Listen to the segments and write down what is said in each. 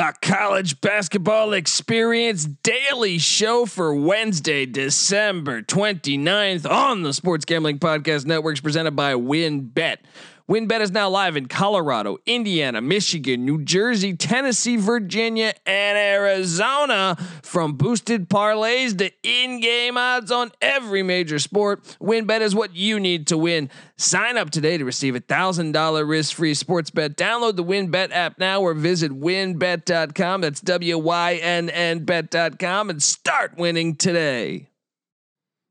the college basketball experience daily show for Wednesday, December 29th on the Sports Gambling Podcast Networks presented by WynnBET. WynnBET is now live in Colorado, Indiana, Michigan, New Jersey, Tennessee, Virginia, and Arizona. From boosted parlays to in-game odds on every major sport, WynnBET is what you need to win. Sign up today to receive a thousand dollar risk-free sports bet. Download the WynnBET app now or visit wynnbet.com. That's W-Y-N-N bet.com and start winning today.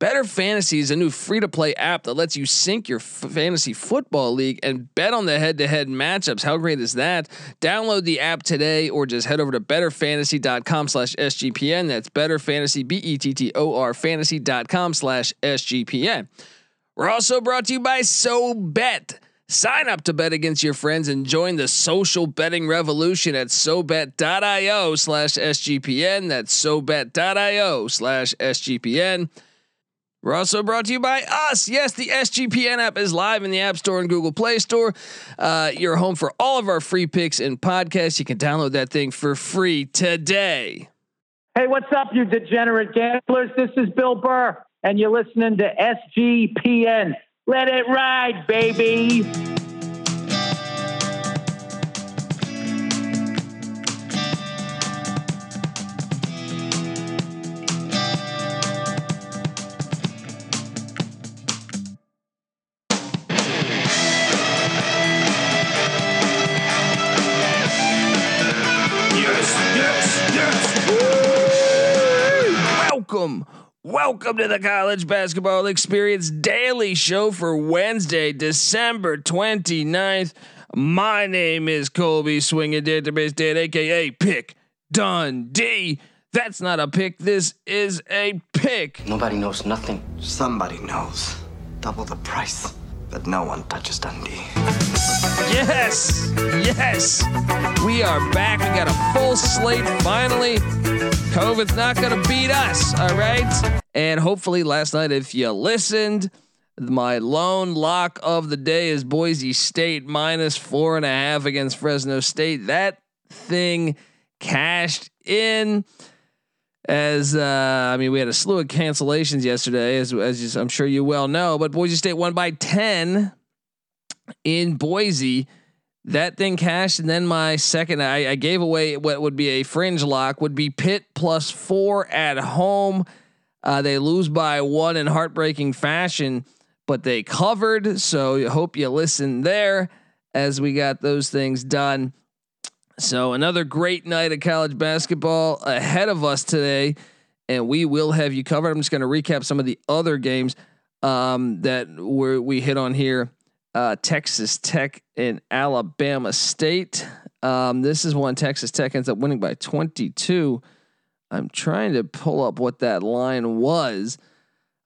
Bettor Fantasy is a new free to play app that lets you sync your f- fantasy football league and bet on the head to head matchups. How great is that? Download the app today or just head over to bettorfantasy.com slash SGPN. That's Bettor Fantasy, B E T T O R fantasy.com slash SGPN. We're also brought to you by SoBet. Sign up to bet against your friends and join the social betting revolution at SoBet.io slash SGPN. That's SoBet.io slash SGPN. We're also brought to you by us. Yes, the SGPN app is live in the App Store and Google Play Store. Uh, you're home for all of our free picks and podcasts. You can download that thing for free today. Hey, what's up, you degenerate gamblers? This is Bill Burr, and you're listening to SGPN. Let it ride, baby. Welcome to the College Basketball Experience Daily Show for Wednesday, December 29th. My name is Colby Swinging Database Dad, aka Pick Dundee. That's not a pick, this is a pick. Nobody knows nothing. Somebody knows. Double the price, but no one touches Dundee. Yes, yes, we are back. We got a full slate finally. COVID's not going to beat us, all right? And hopefully, last night, if you listened, my lone lock of the day is Boise State minus four and a half against Fresno State. That thing cashed in. As uh, I mean, we had a slew of cancellations yesterday, as as I'm sure you well know. But Boise State won by ten in Boise. That thing cashed, and then my second, I, I gave away what would be a fringe lock, would be Pitt plus four at home. Uh, they lose by one in heartbreaking fashion, but they covered. So hope you listen there as we got those things done. So another great night of college basketball ahead of us today, and we will have you covered. I'm just going to recap some of the other games um, that we we hit on here uh, Texas Tech and Alabama State. Um, this is one Texas Tech ends up winning by 22. I'm trying to pull up what that line was.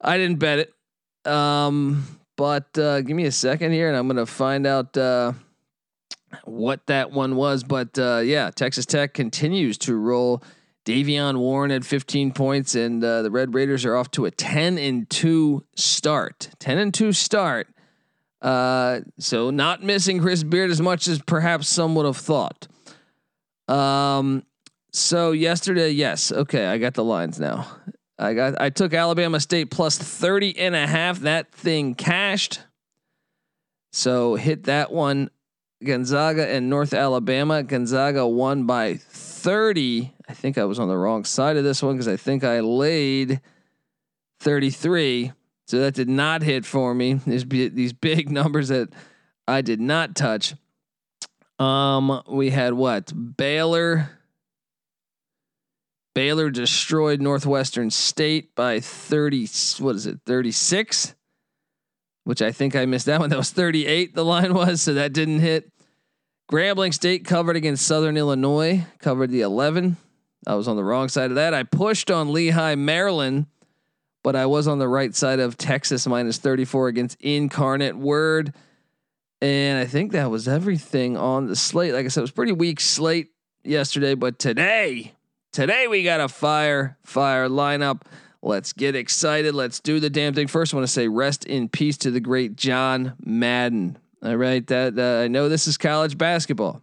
I didn't bet it. Um, but uh, give me a second here and I'm going to find out uh, what that one was. But uh, yeah, Texas Tech continues to roll. Davion Warren at 15 points, and uh, the Red Raiders are off to a 10 and 2 start. 10 and 2 start. Uh, so not missing Chris Beard as much as perhaps some would have thought. Um, so yesterday, yes, okay, I got the lines now. I got I took Alabama State plus 30 and a half. That thing cashed. So hit that one. Gonzaga and North Alabama. Gonzaga won by 30. I think I was on the wrong side of this one because I think I laid 33. So that did not hit for me. There's these big numbers that I did not touch. Um, we had what? Baylor. Baylor destroyed Northwestern State by 30. What is it? 36, which I think I missed that one. That was 38. The line was, so that didn't hit. Grambling State covered against Southern Illinois, covered the 11. I was on the wrong side of that. I pushed on Lehigh, Maryland but I was on the right side of Texas minus 34 against Incarnate Word. And I think that was everything on the slate. Like I said, it was pretty weak slate yesterday, but today, today we got a fire, fire lineup. Let's get excited. Let's do the damn thing. First, I want to say rest in peace to the great John Madden. All right, that uh, I know this is college basketball,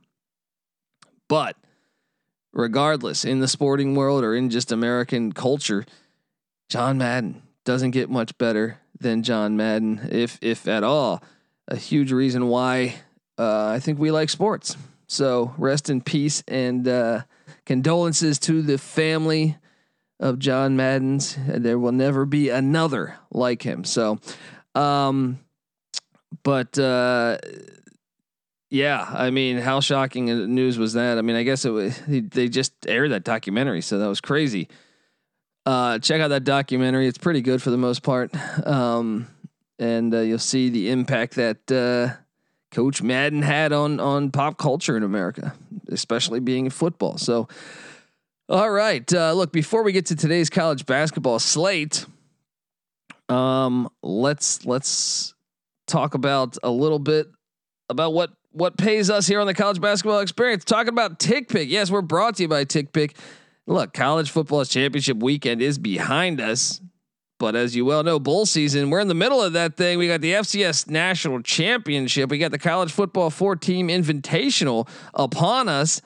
but regardless, in the sporting world or in just American culture, John Madden doesn't get much better than John Madden, if if at all. A huge reason why uh, I think we like sports. So rest in peace and uh, condolences to the family of John Madden's. There will never be another like him. So, um, but uh, yeah, I mean, how shocking news was that? I mean, I guess it was, they just aired that documentary, so that was crazy. Uh, check out that documentary; it's pretty good for the most part, um, and uh, you'll see the impact that uh, Coach Madden had on on pop culture in America, especially being in football. So, all right, uh, look, before we get to today's college basketball slate, um, let's let's talk about a little bit about what what pays us here on the college basketball experience. Talking about TickPick. Yes, we're brought to you by TickPick. Look, college football's championship weekend is behind us. But as you well know, bowl season, we're in the middle of that thing. We got the FCS National Championship. We got the college football four team invitational upon us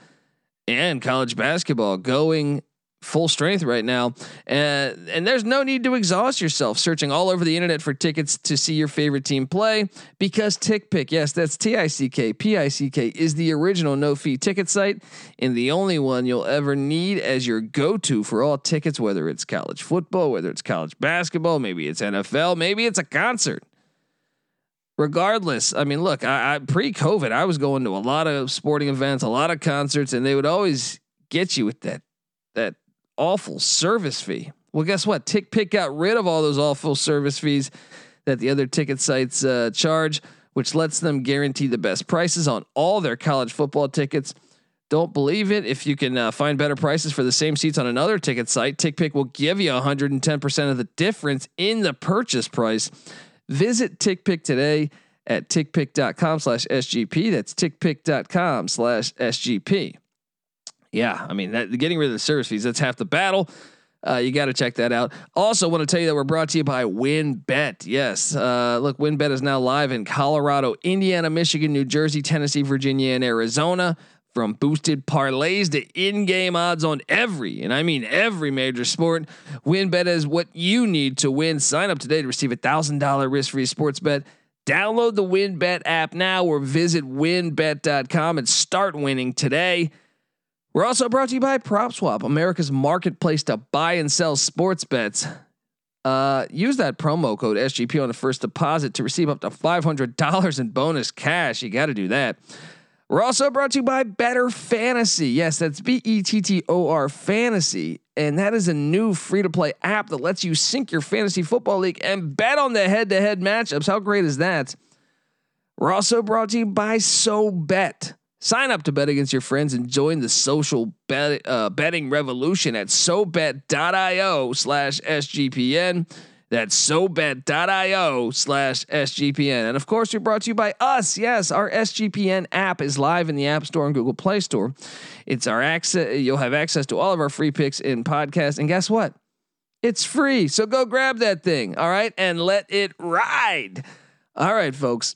and college basketball going full strength right now. And and there's no need to exhaust yourself searching all over the internet for tickets to see your favorite team play because TickPick, yes, that's T I C K P I C K is the original no fee ticket site and the only one you'll ever need as your go-to for all tickets whether it's college football, whether it's college basketball, maybe it's NFL, maybe it's a concert. Regardless, I mean, look, I, I pre-COVID, I was going to a lot of sporting events, a lot of concerts, and they would always get you with that that awful service fee. Well, guess what? TickPick got rid of all those awful service fees that the other ticket sites uh, charge, which lets them guarantee the best prices on all their college football tickets. Don't believe it? If you can uh, find better prices for the same seats on another ticket site, TickPick will give you 110% of the difference in the purchase price. Visit TickPick today at tickpick.com slash SGP. That's tickpick.com slash SGP yeah, I mean, that, getting rid of the service fees, that's half the battle. Uh, you got to check that out. Also, want to tell you that we're brought to you by WynnBET. Yes, uh, look, WynnBET is now live in Colorado, Indiana, Michigan, New Jersey, Tennessee, Virginia, and Arizona. From boosted parlays to in-game odds on every, and I mean every major sport, WynnBET is what you need to win. Sign up today to receive a thousand dollar risk-free sports bet. Download the WynnBET app now, or visit WynnBET.com and start winning today. We're also brought to you by PropSwap, America's marketplace to buy and sell sports bets. Uh, use that promo code SGP on the first deposit to receive up to $500 in bonus cash. You got to do that. We're also brought to you by Bettor Fantasy. Yes, that's B E T T O R Fantasy. And that is a new free to play app that lets you sync your fantasy football league and bet on the head to head matchups. How great is that? We're also brought to you by SoBet. Sign up to bet against your friends and join the social bet, uh, betting revolution at SoBet.io slash SGPN. That's SoBet.io slash SGPN. And of course, we're brought to you by us. Yes, our SGPN app is live in the App Store and Google Play Store. It's our access. You'll have access to all of our free picks in podcast. And guess what? It's free. So go grab that thing. All right. And let it ride. All right, folks.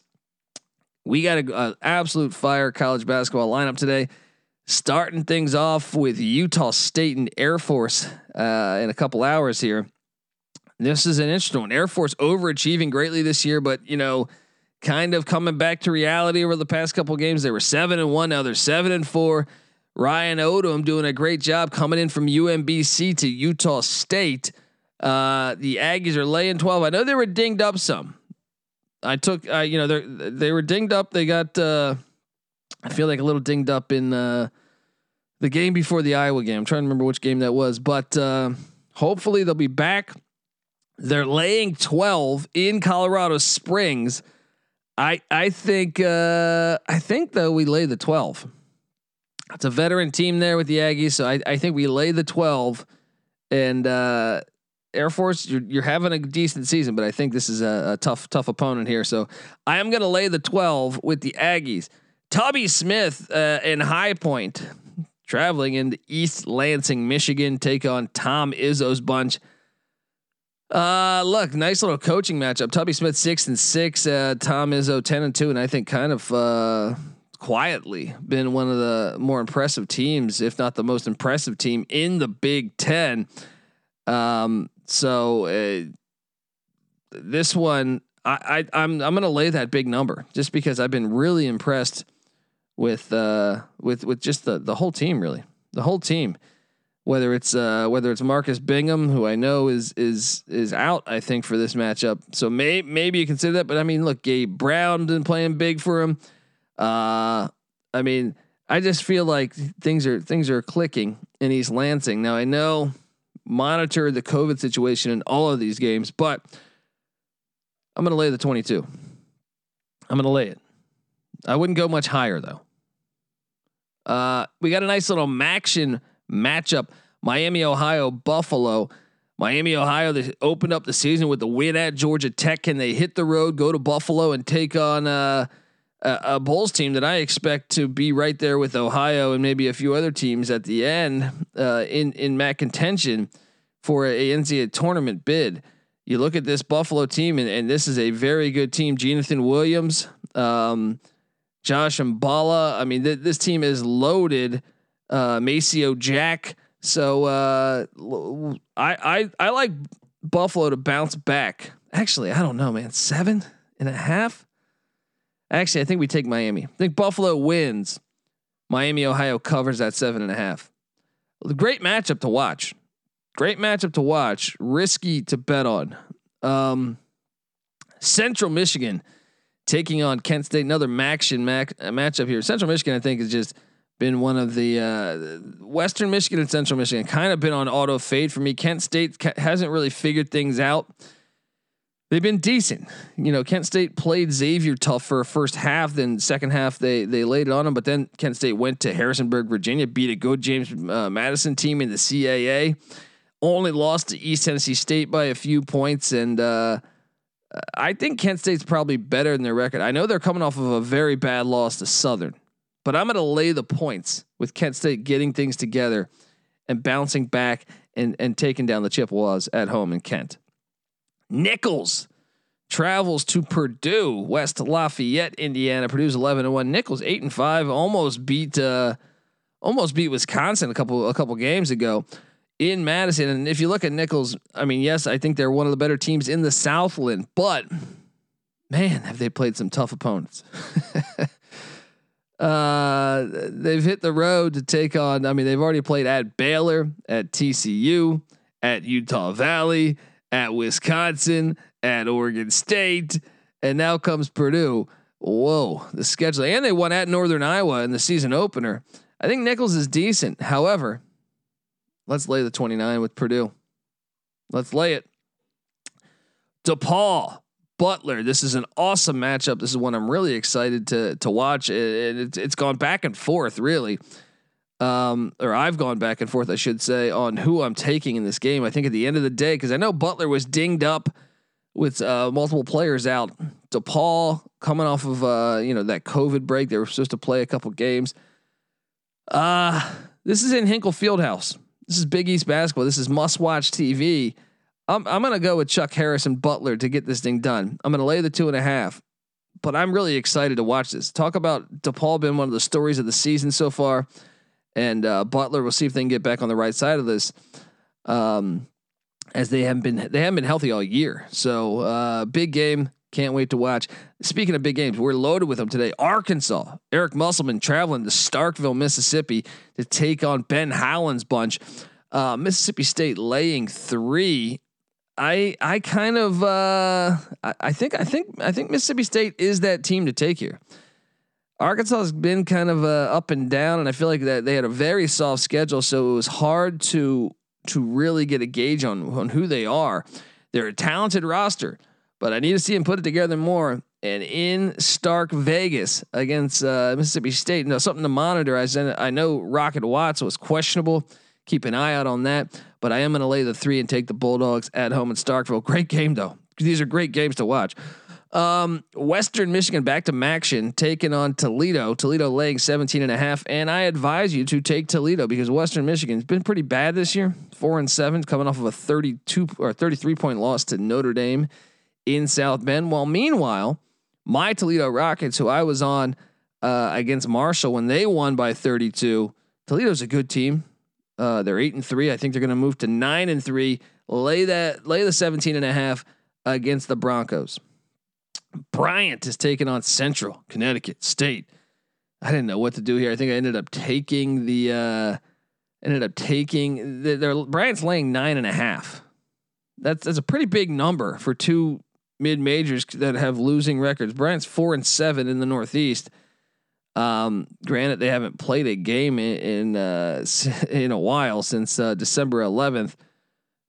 We got an absolute fire college basketball lineup today. Starting things off with Utah State and Air Force uh, in a couple hours here. This is an interesting one. Air Force overachieving greatly this year, but you know, kind of coming back to reality over the past couple games. They were seven and one, now they're seven and four. Ryan Odom doing a great job coming in from UMBC to Utah State. Uh, the Aggies are laying twelve. I know they were dinged up some. I took, uh, you know, they they were dinged up. They got, uh, I feel like a little dinged up in uh, the game before the Iowa game. I'm trying to remember which game that was, but uh, hopefully they'll be back. They're laying 12 in Colorado Springs. I I think uh, I think though we lay the 12. It's a veteran team there with the Aggies, so I, I think we lay the 12, and uh, Air Force, you're, you're having a decent season, but I think this is a, a tough, tough opponent here. So I am going to lay the 12 with the Aggies. Tubby Smith uh, in High Point, traveling into East Lansing, Michigan, take on Tom Izzo's bunch. Uh, look, nice little coaching matchup. Tubby Smith six and six, uh, Tom Izzo ten and two, and I think kind of uh, quietly been one of the more impressive teams, if not the most impressive team in the Big Ten. Um, so uh, this one, I, I I'm I'm gonna lay that big number just because I've been really impressed with uh with with just the the whole team really the whole team whether it's uh, whether it's Marcus Bingham, who I know is is is out, I think for this matchup. So may, maybe you consider that. But I mean, look, Gabe Brown been playing big for him. Uh, I mean, I just feel like things are things are clicking in East Lansing. Now I know monitor the COVID situation in all of these games, but I'm going to lay the 22. I'm going to lay it. I wouldn't go much higher though. Uh, we got a nice little Maction matchup. Miami, Ohio, Buffalo. Miami, Ohio, they opened up the season with the win at Georgia Tech. Can they hit the road, go to Buffalo, and take on uh, a, Bulls team that I expect to be right there with Ohio and maybe a few other teams at the end uh, in in MAC contention for a NCAA tournament bid? You look at this Buffalo team, and, and this is a very good team. Jeenathan Williams, um, Josh Mballa. I mean, th- this team is loaded uh, Maceo Jack. So uh, I I I like Buffalo to bounce back. Actually, I don't know, man. Seven and a half. Actually, I think we take Miami. I think Buffalo wins. Miami, Ohio covers that seven and a half. Great matchup to watch. Great matchup to watch. Risky to bet on. Um, Central Michigan taking on Kent State. Another Maction Mac, matchup here. Central Michigan, I think, has just been one of the uh, Western Michigan and Central Michigan kind of been on auto fade for me. Kent State hasn't really figured things out. They've been decent. You know, Kent State played Xavier tough for a first half, then second half they they laid it on them. But then Kent State went to Harrisonburg, Virginia, beat a good James uh, Madison team in the CAA. Only lost to East Tennessee State by a few points, and uh, I think Kent State's probably better than their record. I know they're coming off of a very bad loss to Southern but I'm going to lay the points with Kent State getting things together and bouncing back and, and taking down the Chippewas at home in Kent. Nicholls travels to Purdue, West Lafayette, Indiana. Purdue's 11 and 1. Nicholls 8 and 5, almost beat uh, almost beat Wisconsin a couple a couple games ago in Madison. And if you look at Nicholls, I mean, yes, I think they're one of the better teams in the Southland, but man, have they played some tough opponents. Uh, they've hit the road to take on. I mean, they've already played at Baylor, at TCU, at Utah Valley, at Wisconsin, at Oregon State, and now comes Purdue. Whoa, the schedule, and they won at Northern Iowa in the season opener. I think Nicholls is decent. However, let's lay the 29 with Purdue. Let's lay it. DePaul Butler. This is an awesome matchup. This is one I'm really excited to to watch. It, it, it's gone back and forth, really. Um, or I've gone back and forth, I should say, on who I'm taking in this game. I think at the end of the day, because I know Butler was dinged up with uh, multiple players out. DePaul coming off of uh, you know that COVID break, they were supposed to play a couple games. Uh this is in Hinkle Fieldhouse. This is Big East basketball. This is must watch TV. I'm I'm gonna go with Chuck Harris and Butler to get this thing done. I'm gonna lay the two and a half, but I'm really excited to watch this. Talk about DePaul being one of the stories of the season so far, and uh, Butler. We'll see if they can get back on the right side of this. Um, as they haven't been they haven't been healthy all year. So uh, big game. Can't wait to watch. Speaking of big games, we're loaded with them today. Arkansas, Eric Musselman traveling to Starkville, Mississippi to take on Ben Howland's bunch. Uh, Mississippi State laying three I I kind of uh, I, I think I think I think Mississippi State is that team to take here. Arkansas has been kind of uh, up and down, and I feel like that they had a very soft schedule, so it was hard to to really get a gauge on on who they are. They're a talented roster, but I need to see them put it together more. And in Stark Vegas against uh, Mississippi State, now something to monitor. I said I know Rocket Watts was questionable. keep an eye out on that. But I am going to lay the three and take the Bulldogs at home in Starkville. Great game though. These are great games to watch. Um, Western Michigan back to Maction taking on Toledo. Toledo laying 17 and a half. And I advise you to take Toledo because Western Michigan's been pretty bad this year. Four and seven, coming off of a 32 or 33 point loss to Notre Dame in South Bend. While meanwhile, my Toledo Rockets, who I was on uh, against Marshall when they won by 32, Toledo's a good team. Uh, they're eight and three. I think they're going to move to nine and three. Lay that, lay the 17 and a half against the Broncos. Bryant is taking on Central Connecticut State. I didn't know what to do here. I think I ended up taking the uh ended up taking the, their Bryant's laying nine and a half. That's that's a pretty big number for two mid majors that have losing records. Bryant's four and seven in the Northeast. Um, granted, they haven't played a game in in, uh, in a while since uh, December 11th,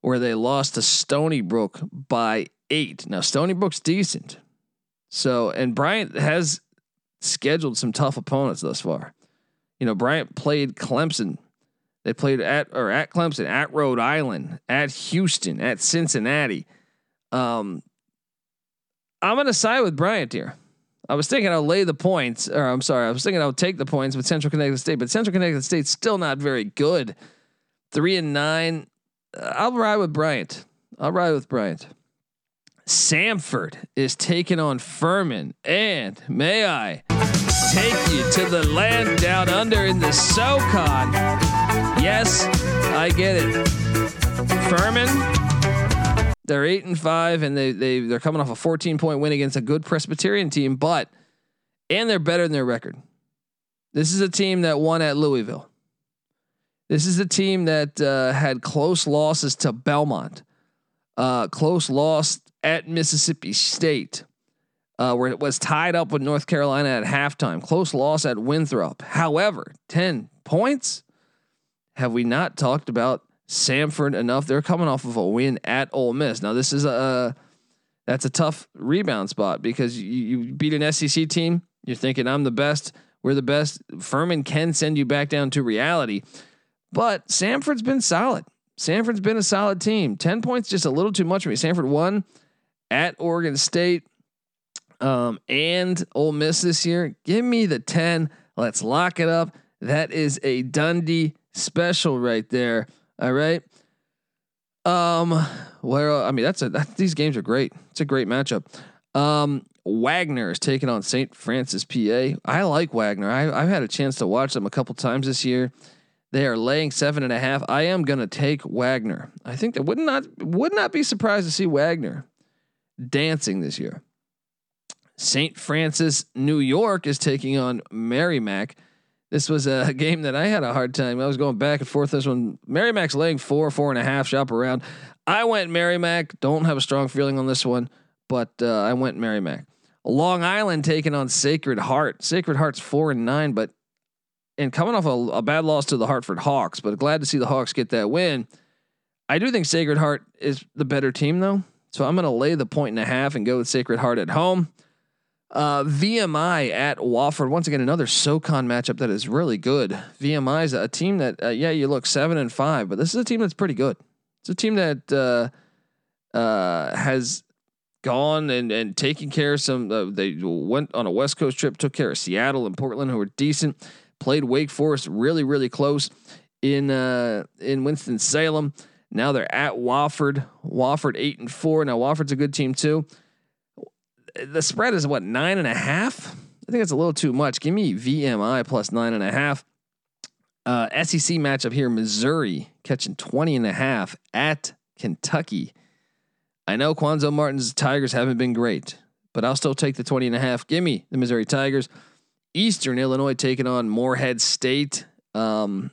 where they lost to Stony Brook by eight. Now Stony Brook's decent, so, and Bryant has scheduled some tough opponents thus far. You know, Bryant played Clemson. They played at or at Clemson, at Rhode Island, at Houston, at Cincinnati. Um, I'm gonna side with Bryant here. I was thinking I'll lay the points, or I'm sorry, I was thinking I'll take the points with Central Connecticut State, but Central Connecticut State's still not very good. Three and nine. I'll ride with Bryant. I'll ride with Bryant. Samford is taking on Furman. And may I take you to the land down under in the SoCon? Yes, I get it. Furman, they're eight and five, and they they they're coming off a 14 point win against a good Presbyterian team, but and they're better than their record. This is a team that won at Louisville. This is a team that uh, had close losses to Belmont, uh, close loss at Mississippi State, uh, where it was tied up with North Carolina at halftime. Close loss at Winthrop. However, 10 points. Have we not talked about Samford enough? They're coming off of a win at Ole Miss. Now, this is a that's a tough rebound spot because you, you beat an SEC team. You're thinking, I'm the best. We're the best. Furman can send you back down to reality. But Samford's been solid. Samford's been a solid team. 10 points, just a little too much for me. Samford won at Oregon State um, and Ole Miss this year. Give me the 10. Let's lock it up. That is a Dundee special right there. All right. Um, where I mean that's a that, these games are great. It's a great matchup. Um, Wagner is taking on St. Francis, PA. I like Wagner. I, I've had a chance to watch them a couple times this year. They are laying seven and a half. I am gonna take Wagner. I think that would not would not be surprised to see Wagner dancing this year. St. Francis, New York is taking on Merrimack. This was a game that I had a hard time. I was going back and forth. This one, Merrimack's laying four, four and a half. Shop around. I went Merrimack. Don't have a strong feeling on this one, but uh, I went Merrimack. Long Island taking on Sacred Heart. Sacred Heart's four and nine, but and coming off a, a bad loss to the Hartford Hawks, but glad to see the Hawks get that win. I do think Sacred Heart is the better team though. So I'm going to lay the point and a half and go with Sacred Heart at home. Uh, VMI at Wofford. Once again, another SoCon matchup that is really good. VMI is a team that, uh, yeah, you look seven and five, but this is a team that's pretty good. It's a team that uh, uh, has gone and and taken care of some. Uh, they went on a West Coast trip, took care of Seattle and Portland, who were decent. Played Wake Forest really, really close in uh, in Winston Salem. Now they're at Wofford. Wofford eight and four. Now Wofford's a good team too. The spread is what nine and a half. I think it's a little too much. Give me VMI plus nine and a half. Uh, SEC matchup here: Missouri catching 20 and a half at Kentucky. I know Cuonzo Martin's Tigers haven't been great, but I'll still take the 20 and a half. Give me the Missouri Tigers. Eastern Illinois taking on Morehead State. Um,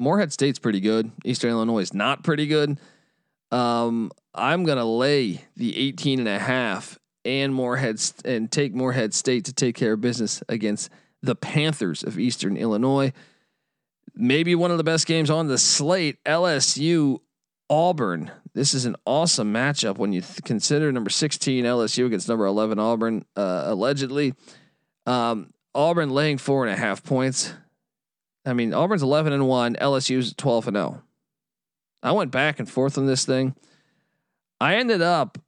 Morehead State's pretty good. Eastern Illinois is not pretty good. Um, I'm gonna lay the 18 and a half and Morehead and take Morehead State to take care of business against the Panthers of Eastern Illinois. Maybe one of the best games on the slate. LSU Auburn. This is an awesome matchup when you th- consider number 16 LSU against number 11 Auburn. Uh, allegedly, um, Auburn laying four and a half points. I mean, Auburn's 11 and 1, LSU's 12 and 0. I went back and forth on this thing. I ended up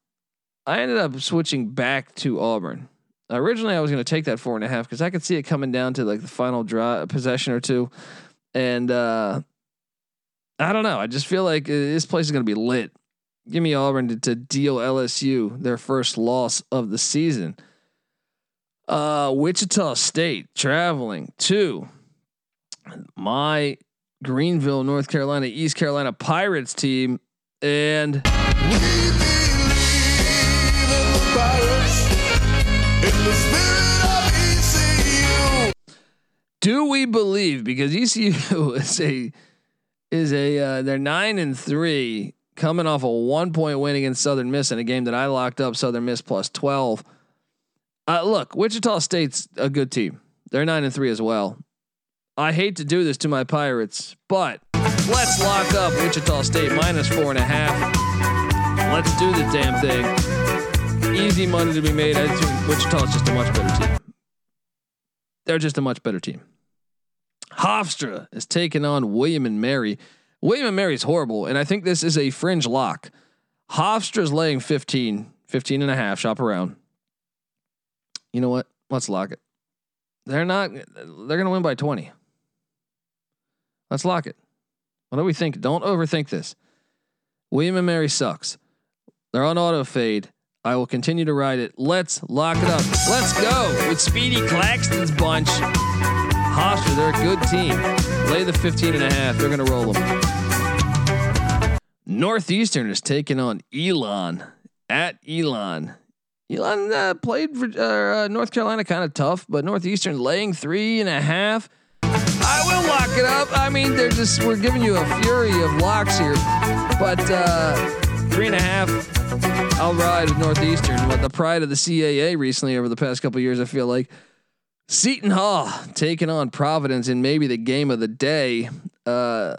I ended up switching back to Auburn. Originally, I was going to take that four and a half because I could see it coming down to like the final draw possession or two, and uh, I don't know. I just feel like uh, this place is going to be lit. Give me Auburn to, to deal LSU their first loss of the season. Uh, Wichita State traveling to my Greenville, North Carolina, East Carolina Pirates team, and. Do we believe because ECU is a is a uh, they're nine and three coming off a one point win against Southern Miss in a game that I locked up Southern Miss plus twelve. Uh, look, Wichita State's a good team. They're nine and three as well. I hate to do this to my Pirates, but let's lock up Wichita State minus four and a half. Let's do the damn thing. Easy money to be made. I think Wichita's just a much better team. They're just a much better team. Hofstra is taking on William and Mary. William and Mary's horrible, and I think this is a fringe lock. Hofstra's laying 15, 15 and a half. Shop around. You know what? Let's lock it. They're not. They're going to win by 20. Let's lock it. What do we think? Don't overthink this. William and Mary sucks. They're on auto fade. I will continue to ride it. Let's lock it up. Let's go with Speedy Claxton's bunch. Hofstra, they're a good team. Lay the 15 and a half. They're going to roll them. Northeastern is taking on Elon at Elon. Elon uh, played for uh, North Carolina kind of tough, but Northeastern laying three and a half. I will lock it up. I mean, they're just we're giving you a fury of locks here, but uh, three and a half. I'll ride with Northeastern. What the pride of the CAA recently over the past couple years, I feel like. Seton Hall taking on Providence in maybe the game of the day. Uh,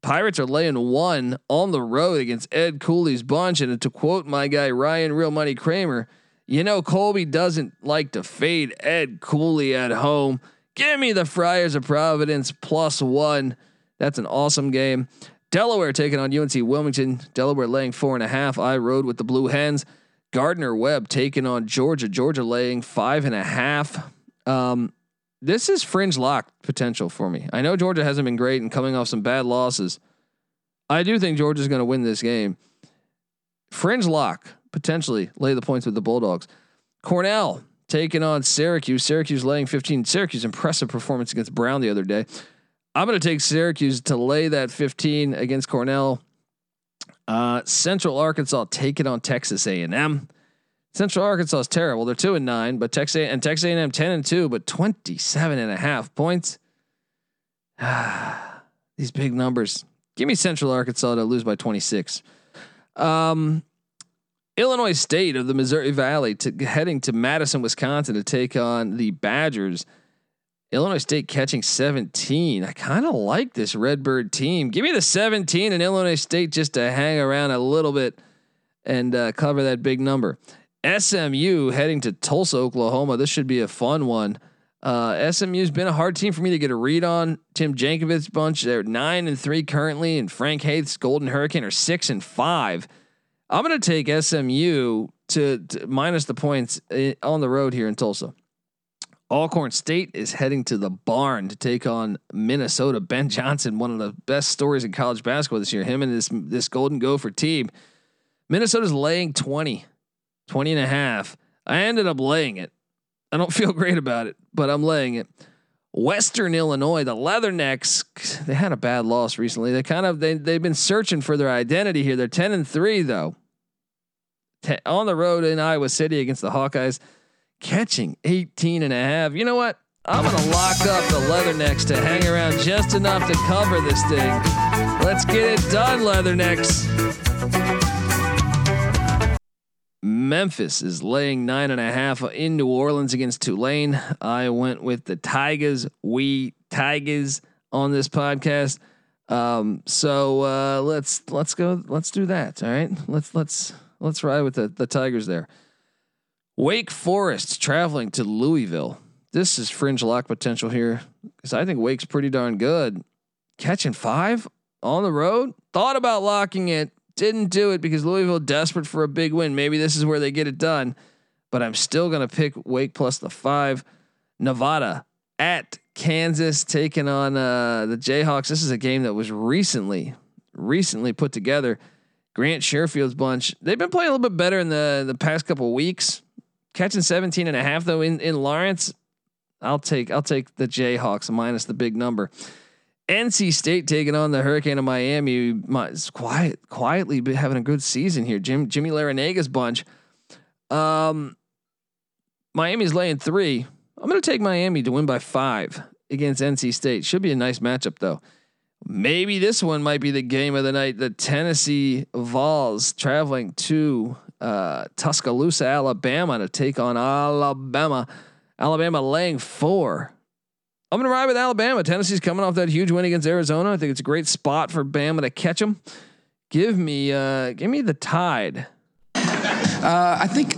Pirates are laying one on the road against Ed Cooley's bunch. And to quote my guy Ryan Real Money Kramer, you know Colby doesn't like to fade Ed Cooley at home. Give me the Friars of Providence plus one. That's an awesome game. Delaware taking on UNC Wilmington. Delaware laying four and a half. I rode with the Blue Hens. Gardner Webb taking on Georgia. Georgia laying five and a half. Um, this is fringe lock potential for me. I know Georgia hasn't been great and coming off some bad losses. I do think Georgia's going to win this game. Fringe lock potentially lay the points with the Bulldogs. Cornell taking on Syracuse. Syracuse laying 15. Syracuse impressive performance against Brown the other day. I'm going to take Syracuse to lay that 15 against Cornell. Uh, Central Arkansas taking on Texas A&M. Central Arkansas is terrible. They're two and nine, but Texas and Texas A&M ten and two, but 27 and a half points. These big numbers. Give me Central Arkansas to lose by 26. Um, Illinois State of the Missouri Valley to heading to Madison, Wisconsin to take on the Badgers. Illinois State catching 17. I kind of like this Redbird team. Give me the 17 and Illinois State just to hang around a little bit and uh, cover that big number. SMU heading to Tulsa, Oklahoma. This should be a fun one. Uh, SMU's been a hard team for me to get a read on. Tim Jankovich bunch, they're nine and three currently, and Frank Haith's Golden Hurricane are six and five. I'm going to take SMU to, to minus the points eh, on the road here in Tulsa. Alcorn State is heading to the barn to take on Minnesota. Ben Johnson, one of the best stories in college basketball this year. Him and this this Golden Gopher team. Minnesota's laying 20. 20 and a half. I ended up laying it. I don't feel great about it, but I'm laying it. Western Illinois, the Leathernecks, they had a bad loss recently. They kind of they they've been searching for their identity here. They're 10 and 3 though. Ten, on the road in Iowa City against the Hawkeyes, catching 18 and a half. You know what? I'm going to lock up the Leathernecks to hang around just enough to cover this thing. Let's get it done, Leathernecks. Memphis is laying nine and a half in New Orleans against Tulane. I went with the Tigers. We Tigers on this podcast. Um, so uh, let's let's go. Let's do that. All right. Let's let's let's ride with the the Tigers there. Wake Forest traveling to Louisville this is fringe lock potential here because I think Wake's pretty darn good. Catching five on the road. Thought about locking it, didn't do it because Louisville desperate for a big win. Maybe this is where they get it done, but I'm still gonna pick Wake plus the five. Nevada at Kansas taking on uh, the Jayhawks. This is a game that was recently recently put together. Grant Sherfield's bunch. They've been playing a little bit better in the the past couple weeks. Catching 17 and a half though in in Lawrence. I'll take I'll take the Jayhawks minus the big number. NC State taking on the Hurricane of Miami. It's quiet, quietly having a good season here. Jim, Jimmy Larranaga's bunch. Um, Miami's laying three. I'm going to take Miami to win by five against NC State. Should be a nice matchup though. Maybe this one might be the game of the night. The Tennessee Vols traveling to uh, Tuscaloosa, Alabama to take on Alabama. Alabama laying four. I'm going to ride with Alabama. Tennessee's coming off that huge win against Arizona. I think it's a great spot for Bama to catch them. Give me, uh, give me the Tide. Uh, I think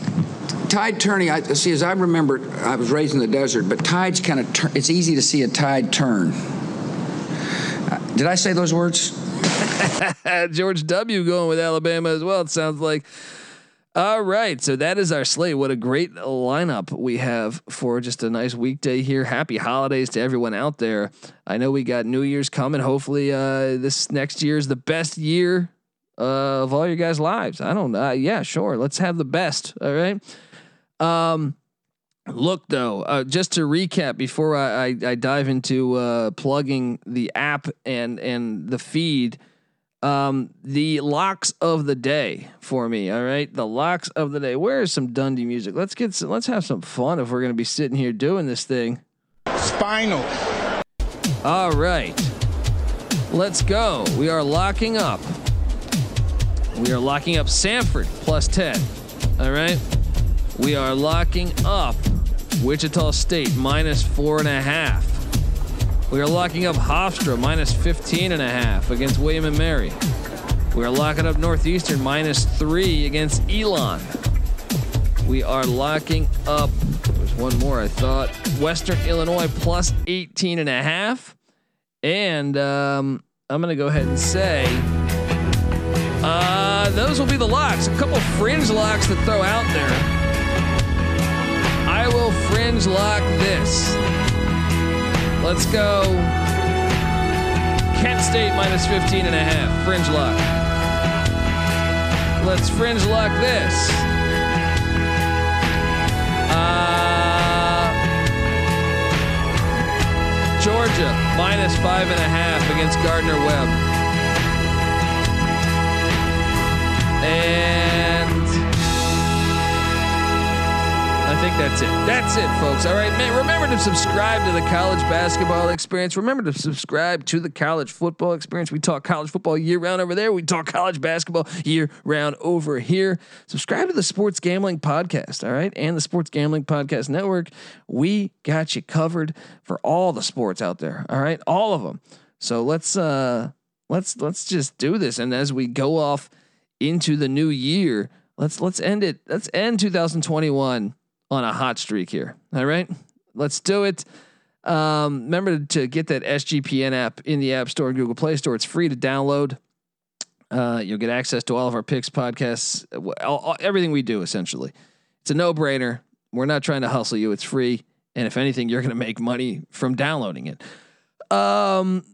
tide turning. I see. As I remember, I was raised in the desert, but tides kind of. Tur- it's easy to see a tide turn. Uh, did I say those words? George W. going with Alabama as well. It sounds like. All right, so that is our slate. What a great lineup we have for just a nice weekday here. Happy holidays to everyone out there. I know we got New Year's coming. Hopefully, uh, this next year is the best year uh, of all your guys' lives. I don't know. Uh, yeah, sure. Let's have the best. All right. Um, look though, uh, just to recap before I, I, I dive into uh, plugging the app and and the feed um, the locks of the day for me. All right, the locks of the day. Where is some Dundee music? Let's get some, let's have some fun if we're gonna be sitting here doing this thing. Spinal. All right, let's go. We are locking up. We are locking up Samford plus ten. All right, we are locking up Wichita State minus four and a half. We are locking up Hofstra minus 15 and a half against William and Mary. We are locking up Northeastern minus three against Elon. We are locking up, there's one more I thought, Western Illinois plus 18 and a half. And um, I'm going to go ahead and say uh, those will be the locks. A couple fringe locks to throw out there. I will fringe lock this. Let's go. Kent State minus 15 and a half. Fringe lock. Let's fringe lock this. Uh, Georgia minus five and a half against Gardner Webb. And that's it. That's it, folks. All right, man. Remember to subscribe to the college basketball experience. Remember to subscribe to the college football experience. We talk college football year round over there. We talk college basketball year round over here. Subscribe to the Sports Gambling Podcast, all right, and the Sports Gambling Podcast Network. We got you covered for all the sports out there. All right, all of them. So let's uh let's let's just do this. And as we go off into the new year, let's let's end it. Let's end 2021 on a hot streak here. All right, let's do it. Um, remember to get that SGPN app in the App Store and Google Play Store. It's free to download. Uh, you'll get access to all of our picks, podcasts, all, all, everything we do. Essentially, it's a no-brainer. We're not trying to hustle you. It's free, and if anything, you're going to make money from downloading it. Um,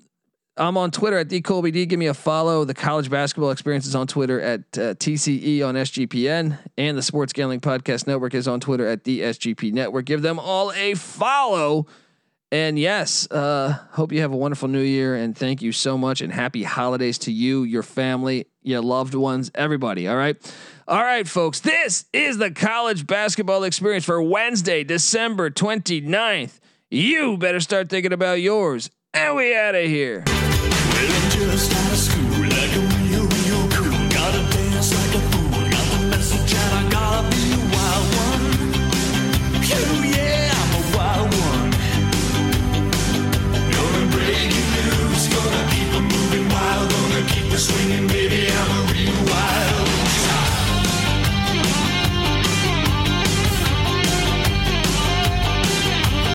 I'm on Twitter at DColbyD. Give me a follow. The college basketball experience is on Twitter at uh, TCE on SGPN. And the Sports Gambling Podcast Network is on Twitter at the SGP Network. Give them all a follow. And yes, uh, hope you have a wonderful new year. And thank you so much. And happy holidays to you, your family, your loved ones, everybody. All right. All right, folks. This is the college basketball experience for Wednesday, December 29th. You better start thinking about yours. And we out of here.